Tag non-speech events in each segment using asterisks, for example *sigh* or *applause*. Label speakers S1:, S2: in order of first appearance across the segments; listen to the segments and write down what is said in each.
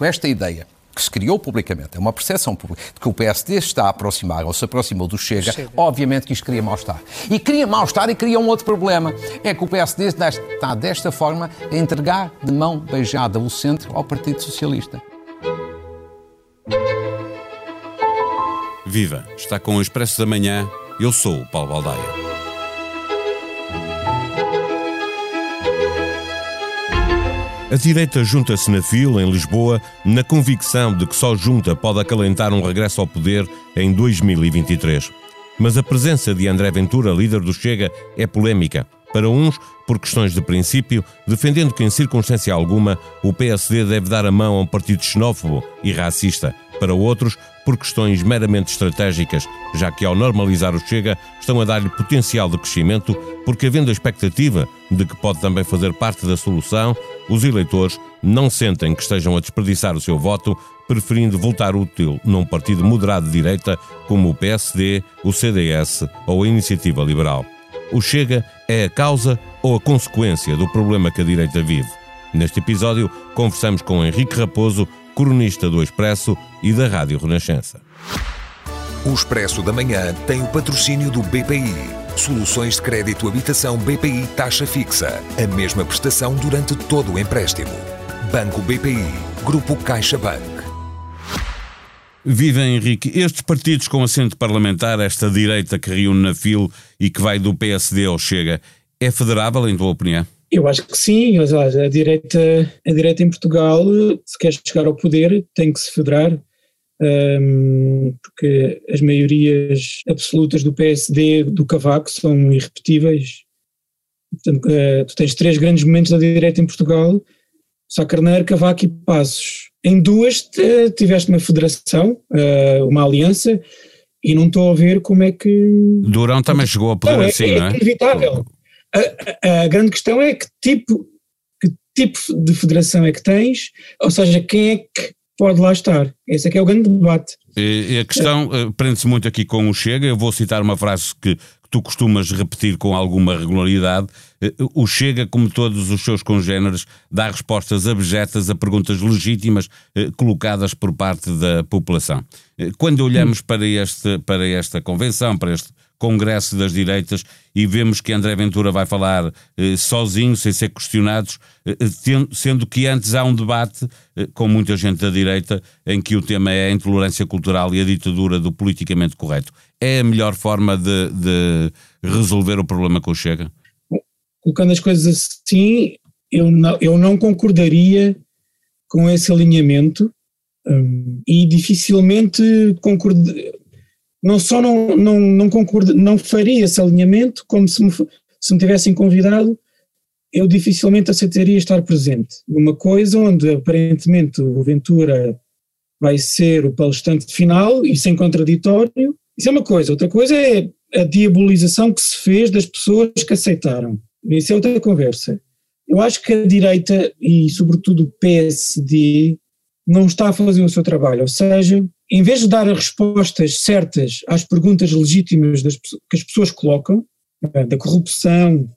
S1: com esta ideia que se criou publicamente, é uma percepção pública, de que o PSD está a aproximar ou se aproximou do Chega, Chega. obviamente que isto cria mal-estar. E cria mal-estar e cria um outro problema, é que o PSD está desta forma a entregar de mão beijada o centro ao Partido Socialista.
S2: Viva! Está com o Expresso da Manhã. Eu sou o Paulo Baldaia. A direita junta-se na fila, em Lisboa, na convicção de que só junta pode acalentar um regresso ao poder em 2023. Mas a presença de André Ventura, líder do Chega, é polémica. Para uns, por questões de princípio, defendendo que em circunstância alguma o PSD deve dar a mão a um partido xenófobo e racista. Para outros, por questões meramente estratégicas, já que ao normalizar o Chega estão a dar-lhe potencial de crescimento, porque havendo a expectativa de que pode também fazer parte da solução, os eleitores não sentem que estejam a desperdiçar o seu voto, preferindo voltar útil num partido moderado de direita como o PSD, o CDS ou a Iniciativa Liberal. O Chega é a causa ou a consequência do problema que a direita vive. Neste episódio, conversamos com Henrique Raposo, cronista do Expresso e da Rádio Renascença.
S3: O Expresso da Manhã tem o patrocínio do BPI. Soluções de crédito habitação BPI taxa fixa. A mesma prestação durante todo o empréstimo. Banco BPI. Grupo CaixaBank.
S2: Viva Henrique, estes partidos com assento parlamentar, esta direita que reúne na FIL e que vai do PSD ao Chega, é federável em tua opinião?
S4: Eu acho que sim, a direita, a direita em Portugal, se quer chegar ao poder, tem que se federar, um, porque as maiorias absolutas do PSD, do Cavaco, são irrepetíveis. Portanto, uh, tu tens três grandes momentos da direita em Portugal, Sá Carneiro, Cavaco e Passos. Em duas tiveste uma federação, uh, uma aliança, e não estou a ver como é que...
S2: Durão também chegou a poder não, é, assim, é, não é?
S4: É inevitável. A, a, grande questão é que tipo, que tipo de federação é que tens, ou seja, quem é que pode lá estar. Esse é que é o grande debate.
S2: E, a questão é. prende-se muito aqui com o Chega. Eu vou citar uma frase que, tu costumas repetir com alguma regularidade. Eh, o Chega, como todos os seus congêneres, dá respostas abjetas a perguntas legítimas eh, colocadas por parte da população. Quando olhamos hum. para, este, para esta convenção, para este Congresso das Direitas e vemos que André Ventura vai falar eh, sozinho, sem ser questionados, eh, eh sendo que antes há um debate eh, com muita gente da direita em que o tema é a intolerância cultural e a ditadura do politicamente correto. É a melhor forma de, de resolver o problema com o Chega?
S4: Colocando as coisas assim, eu não, eu não concordaria com esse alinhamento hum, e dificilmente concord, não só não, não, não, concordo, não faria esse alinhamento, como se me, se me tivessem convidado, eu dificilmente aceitaria estar presente numa coisa onde aparentemente o Ventura vai ser o palestrante final e sem contraditório. Isso é uma coisa. Outra coisa é a diabolização que se fez das pessoas que aceitaram. Isso é outra conversa. Eu acho que a direita e, sobretudo, o PSD não está a fazer o seu trabalho, ou seja, em vez de dar as respostas certas às perguntas legítimas das, que as pessoas colocam, eh, da corrupção,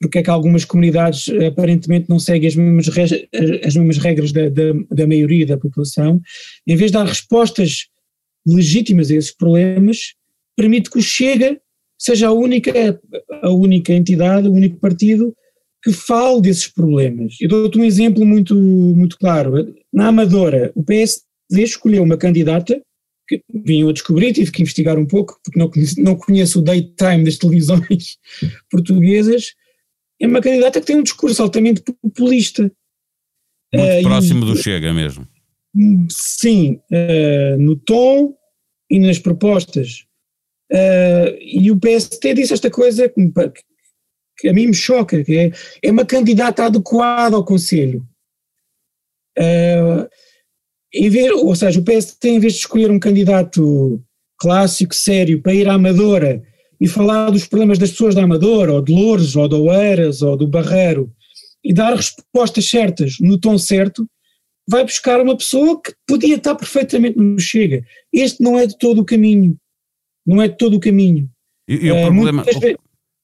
S4: porque é que algumas comunidades eh, aparentemente não seguem as mesmas, as mesmas regras da, da, da maioria da população, em vez de dar respostas legítimas a esses problemas, permite que o Chega seja a única, a única entidade, o único partido que fale desses problemas. Eu dou-te um exemplo muito, muito claro. Na Amadora, o PSD escolheu uma candidata que vim a descobrir, tive que investigar um pouco, porque não conheço, não conheço o daytime das televisões *laughs* portuguesas, é uma candidata que tem um discurso altamente populista.
S2: Muito uh, próximo e, do Chega mesmo.
S4: Sim, uh, no tom e nas propostas. Uh, e o PST disse esta coisa que, que, a mim me choca, que é, é uma candidata adequada ao Conselho. Uh, em vez, ou seja, o PST, em vez de escolher um candidato clássico, sério, para ir à Amadora e falar dos problemas das pessoas da Amadora, ou de Lourdes, ou de Oeiras, ou do Barreiro, e dar respostas certas no tom certo, vai buscar uma pessoa que podia estar perfeitamente no Chega. Este não é de todo o caminho. Não é de todo o caminho.
S2: E, e o, uh, problema, vezes...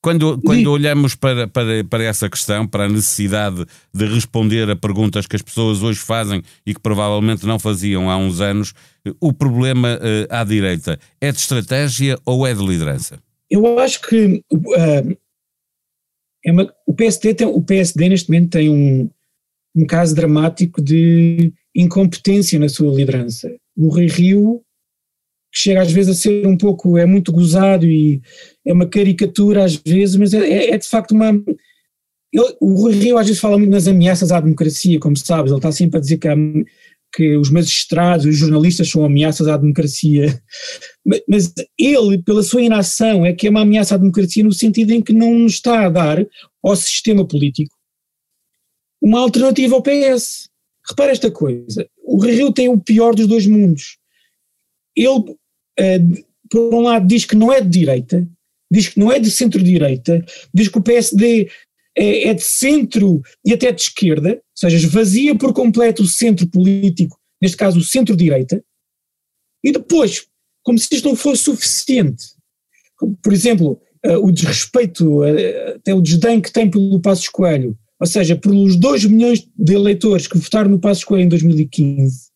S2: Quando, quando olhamos para, para, para essa questão, para a necessidade de responder a perguntas que as pessoas hoje fazem e que provavelmente não faziam há uns anos, o problema uh, à direita é de estratégia ou é de liderança?
S4: Eu acho que uh, é uma, o, PSD tem, o PSD neste momento tem um, um caso dramático de incompetência na sua liderança. O Rui Rio chega às vezes a ser um pouco, é muito gozado e é uma caricatura às vezes, mas é, é, é de facto uma. Ele, o Rio às vezes fala muito nas ameaças à democracia, como sabes, ele está sempre a dizer que, há, que os magistrados, os jornalistas são ameaças à democracia, *laughs* mas ele, pela sua inação, é que é uma ameaça à democracia no sentido em que não está a dar ao sistema político uma alternativa ao PS. Repara esta coisa, o Rio tem o pior dos dois mundos. Ele por um lado, diz que não é de direita, diz que não é de centro-direita, diz que o PSD é, é, de centro e até de esquerda, ou seja, esvazia por completo o centro político, neste caso o centro-direita, e depois, como se isto não fosse suficiente, por exemplo, uh, o desrespeito, uh, até o desdém que tem pelo Passos Coelho, ou seja, pelos 2 milhões de eleitores que votaram no Passos Coelho em 2015,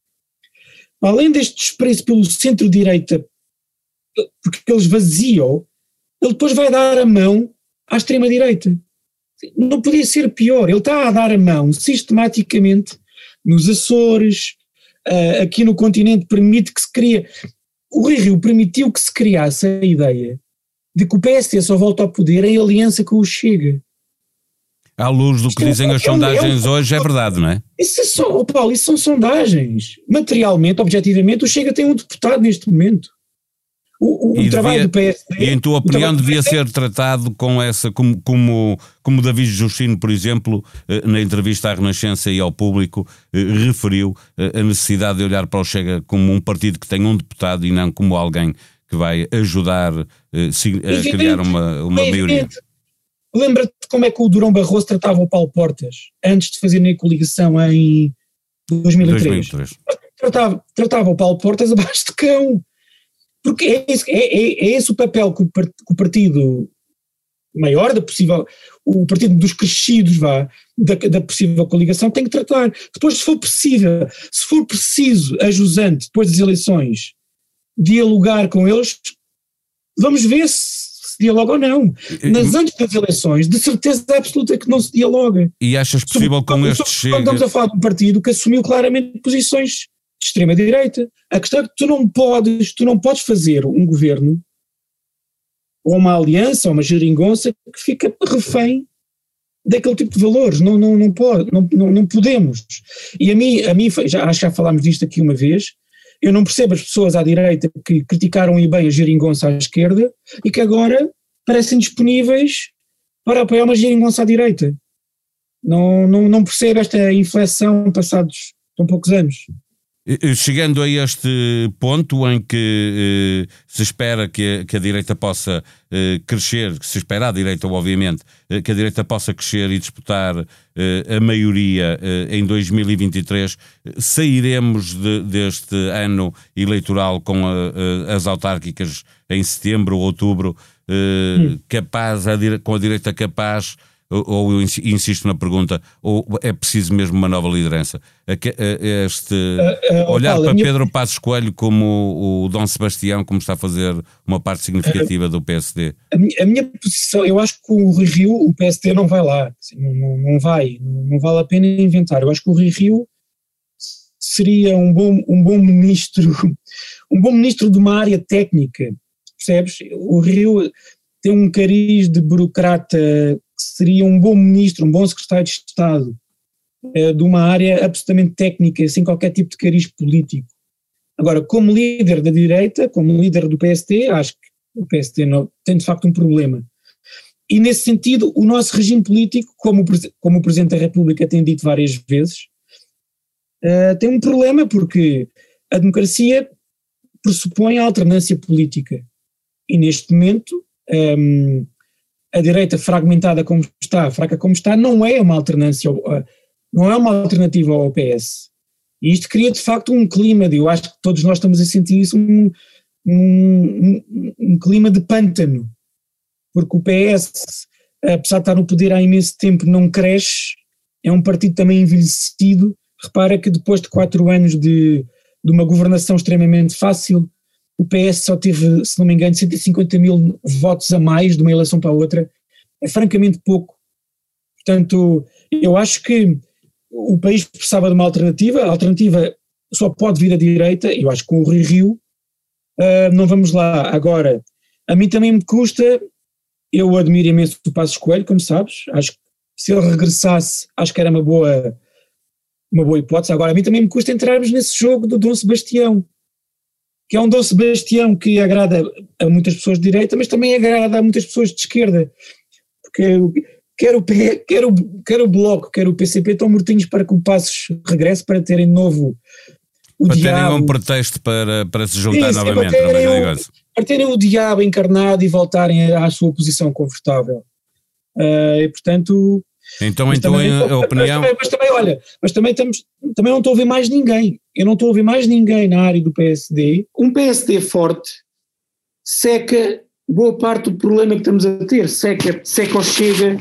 S4: além deste desprezo pelo centro-direita porque eles vaziam, ele depois vai dar a mão à extrema-direita. Não podia ser pior, ele está a dar a mão sistematicamente nos Açores, uh, aqui no continente, permite que se crie. O Rui Rio permitiu que se criasse a ideia de que o PSD só volta ao poder em aliança com o Chega.
S2: À luz do que Isto é dizem é, as é sondagens é um, hoje, é verdade, não é?
S4: Isso, é só, oh Paulo, isso são sondagens. Materialmente, objetivamente, o Chega tem um deputado neste momento. O, o trabalho devia, do PSD.
S2: E em tua opinião devia ser tratado com essa, como, como, como David Justino, por exemplo, eh, na entrevista à Renascença e ao público, eh, referiu eh, a necessidade de olhar para o Chega como um partido que tem um deputado e não como alguém que vai ajudar a criar uma, uma maioria.
S4: Lembra-te como é que o Durão Barroso tratava o Paulo Portas antes de fazer a coligação em 2003? 2003. Tratava, tratava o Paulo Portas abaixo de cão porque é esse, é, é, é esse o papel que o, partido maior da possível, o partido dos crescidos, vá, da, da, possível coligação, tem que tratar. Depois, se for possível, se for preciso, a jusante, depois das eleições, dialogar com eles, vamos ver se se dialoga ou não. Mas antes das eleições, de certeza absoluta que não se dialoga.
S2: E achas possível com este chega...
S4: Estamos a falar de um partido que assumiu claramente posições de extrema-direita. A questão é que tu não podes, tu não podes fazer um governo ou uma aliança ou uma geringonça que fica refém daquele tipo de valores, não, não, não, pode, não, não, não podemos. E a mim, a mim já, acho que já falámos disto aqui uma vez, eu não percebo as pessoas à direita que criticaram e bem a geringonça à esquerda e que agora parecem disponíveis para apoiar uma geringonça à direita. Não, não, não percebo esta inflexão passados tão poucos anos.
S2: Chegando a este ponto em que eh, se espera que a, que a direita possa eh, crescer, que se espera à direita, obviamente, eh, que a direita possa crescer e disputar eh, a maioria eh, em 2023, sairemos de, deste ano eleitoral com a, as autárquicas em setembro ou outubro, eh, capaz, a, com a direita capaz ou eu insisto na pergunta, ou é preciso mesmo uma nova liderança? Este, olhar para. Pedro Passos Coelho como o Dom Sebastião, como está a fazer uma parte significativa do PSD?
S4: A minha, a minha, posição, eu acho que o Rio, Rio, o PSD não vai lá, assim, não, não, vai, não, vale a pena inventar. Eu acho que o Rio, Rio seria um bom, um bom ministro, *laughs* um bom ministro de uma área técnica, percebes? O Rio tem um cariz de burocrata seria um bom ministro, um bom secretário de Estado eh, de uma área absolutamente técnica, sem qualquer tipo de cariz político. Agora, como líder da direita, como líder do PST, acho que o PST não, tem de facto um problema. E nesse sentido, o nosso regime político, como o, como o Presidente da República tem dito várias vezes, uh, tem um problema porque a democracia pressupõe a alternância política. E neste momento, um, ehm, a direita fragmentada como está, fraca como está, não é uma alternância, não é uma alternativa ao PS. E isto cria de facto um clima, de, eu acho que todos nós estamos a sentir isso, um, um, um, um clima de pântano. porque o PS, apesar de estar no poder há imenso tempo, não cresce, é um partido também envelhecido. Repara que depois de quatro anos de, de uma governação extremamente fácil, o PS só teve, se não me engano, 150 mil votos a mais de uma eleição para a outra. É francamente pouco. Portanto, eu acho que o país precisava de uma alternativa, a alternativa só pode vir à direita, eu acho que com o Rio Rio, uh, não vamos lá. Agora, a mim também me custa, eu admiro imenso o Passos Coelho, como sabes, acho que se ele regressasse, acho que era uma boa, uma boa hipótese. Agora, a mim também me custa entrarmos nesse jogo do Dom Sebastião, que é um Dom Sebastião que agrada a muitas pessoas de direita, mas também agrada a muitas pessoas de esquerda, porque quer o, quer o, quer o Bloco, quer o PCP estão mortinhos para que o Passos regresse para terem novo
S2: o para diabo. terem um pretexto para, para se juntar Isso, novamente. Para terem,
S4: o, para terem o diabo encarnado e voltarem à sua posição confortável. Uh, e portanto.
S2: Então, então também, a opinião.
S4: Mas também, mas também, olha, mas também, estamos, também não estou a ouvir mais ninguém. Eu não estou a ouvir mais ninguém na área do PSD. Um PSD forte seca boa parte do problema que estamos a ter. Seca, seca o Chega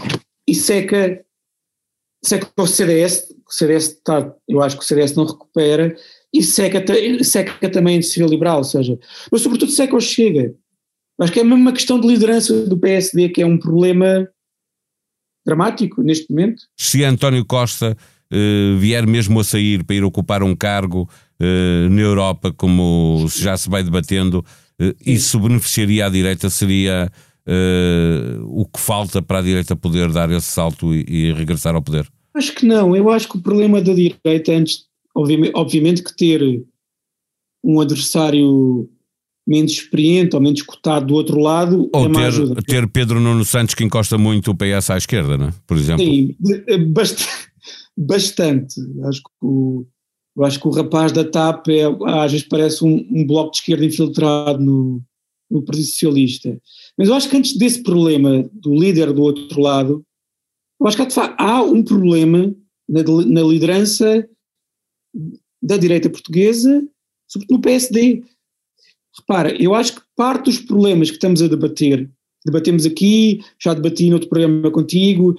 S4: e seca, seca o CDS. O CDS está, eu acho que o CDS não recupera e seca, seca também a iniciativa liberal, ou seja, mas sobretudo seca o Chega. Acho que é mesmo uma questão de liderança do PSD que é um problema dramático neste momento.
S2: Se António Costa uh, vier mesmo a sair para ir ocupar um cargo uh, na Europa, como já se vai debatendo, uh, isso beneficiaria à direita? Seria o que falta para a direita poder dar esse salto e, e regressar ao poder?
S4: Acho que não. Eu acho que o problema da direita, antes obviamente, obviamente que ter um adversário menos experiente ou menos cotado do outro lado
S2: ou
S4: é
S2: ter,
S4: ajuda.
S2: ter Pedro Nuno Santos que encosta muito o PS à esquerda, não é? por exemplo.
S4: Sim, bastante. *laughs* bastante. Acho que o, acho que o rapaz da TAP é, às vezes parece um, um bloco de esquerda infiltrado no, no Partido Socialista. Mas eu acho que antes desse problema do líder do outro lado, eu acho que de facto há um problema na, na liderança da direita portuguesa, sobretudo no PSD. Repara, eu acho que parte dos problemas que estamos a debater, debatemos aqui, já debati no outro programa contigo,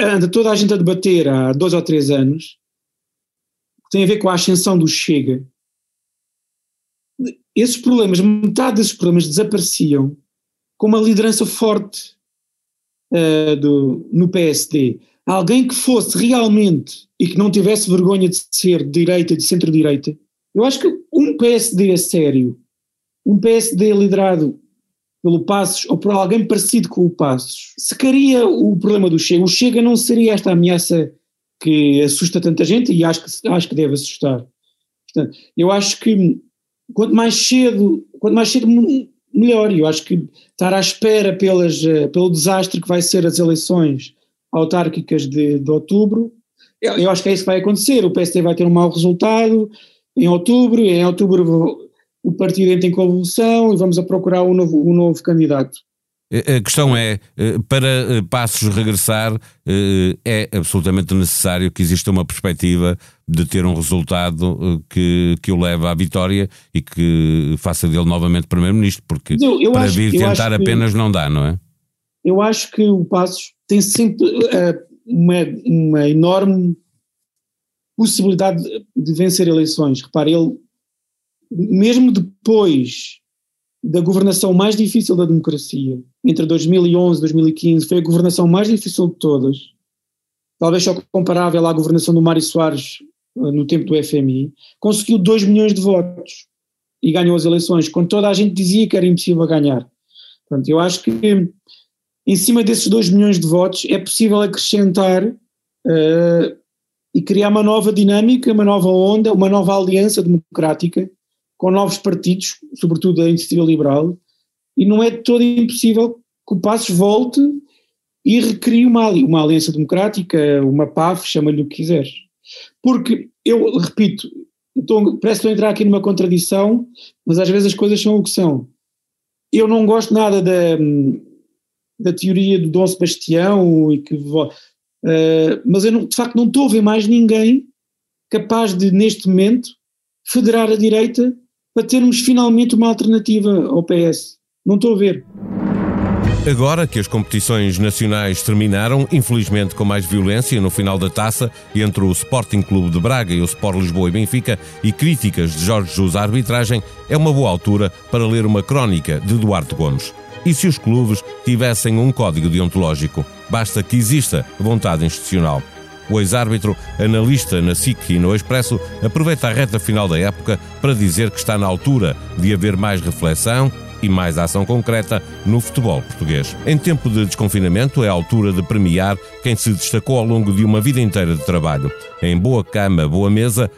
S4: anda toda a gente a debater há dois ou três anos, tem a ver com a ascensão do Chega. Esses problemas, metade desses problemas desapareciam com uma liderança forte uh, do, no PSD alguém que fosse realmente e que não tivesse vergonha de ser de direita, de centro-direita, eu acho que um PSD a sério, um PSD liderado pelo Passos ou por alguém parecido com o Passos, secaria o problema do Chega. O Chega não seria esta ameaça que assusta tanta gente e acho que, acho que deve assustar. Portanto, eu acho que quanto mais cedo, quanto mais cedo melhor. Eu acho que estar à espera pelas, eh, pelo desastre que vai ser as eleições autárquicas de, de outubro. Eu, acho que é isso que vai acontecer. O PSD vai ter um mau resultado em outubro, em outubro o partido entra em convulsão e vamos a procurar um novo, um novo candidato.
S2: A questão é, eh, para eh, Passos regressar, eh, é absolutamente necessário que exista uma perspectiva de ter um resultado que, que o leve à vitória e que faça dele novamente Primeiro-Ministro, porque eu, eu para acho, vir tentar apenas não dá, não é?
S4: Eu acho que o Passos tem sempre uh, uma, uma enorme possibilidade de, de vencer eleições. Repare, ele, mesmo depois da governação mais difícil da democracia, entre 2011 e 2015, foi a governação mais difícil de todas, talvez só comparável à governação do Mário Soares uh, no tempo do FMI, conseguiu 2 milhões de votos e ganhou as eleições, quando toda a gente dizia que era impossível ganhar. Portanto, eu acho que em cima desses 2 milhões de votos é possível acrescentar uh, e criar uma nova dinâmica, uma nova onda, uma nova aliança democrática com novos partidos, sobretudo a iniciativa liberal, e não é de todo impossível que o Passos volte e recrie uma, uma aliança democrática, uma PAF, chama-lhe o que quiseres. Porque, eu repito, estou, parece que estou a entrar aqui numa contradição, mas às vezes as coisas são o que são. Eu não gosto nada da, da teoria do Dom Sebastião, e que, uh, mas eu não, de facto não estou a ver mais ninguém capaz de, neste momento, federar a direita para termos finalmente uma alternativa ao PS. Não estou a ver.
S5: Agora que as competições nacionais terminaram, infelizmente com mais violência no final da taça, entre o Sporting Clube de Braga e o Sport Lisboa e Benfica, e críticas de Jorge Jesus à arbitragem, é uma boa altura para ler uma crónica de Duarte Gomes. E se os clubes tivessem um código deontológico? Basta que exista vontade institucional. O ex-árbitro, analista na SIC e no Expresso, aproveita a reta final da época para dizer que está na altura de haver mais reflexão e mais ação concreta no futebol português. Em tempo de desconfinamento, é a altura de premiar quem se destacou ao longo de uma vida inteira de trabalho. Em Boa Cama, Boa Mesa,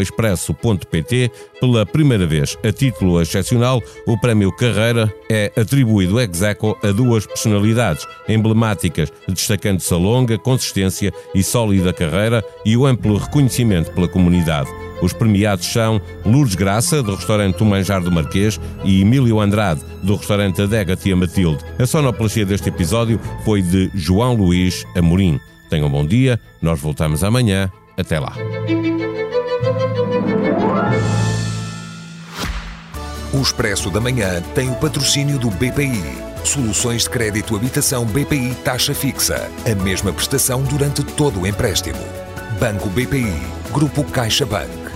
S5: expresso.pt, pela primeira vez, a título excepcional, o Prémio Carreira é atribuído ex aequo a duas personalidades emblemáticas, destacando-se a longa, consistência e sólida carreira e o amplo reconhecimento pela comunidade. Os premiados são Lourdes Graça, do restaurante O Manjar do Marquês, e Emílio Andrade, do restaurante Adega Tia Matilde. A sonoplastia deste episódio foi de João Luís Amorim. Tenham um bom dia, nós voltamos amanhã. Até lá.
S3: O Expresso da Manhã tem o patrocínio do BPI. Soluções de crédito habitação BPI taxa fixa. A mesma prestação durante todo o empréstimo. Banco BPI. Grupo CaixaBank.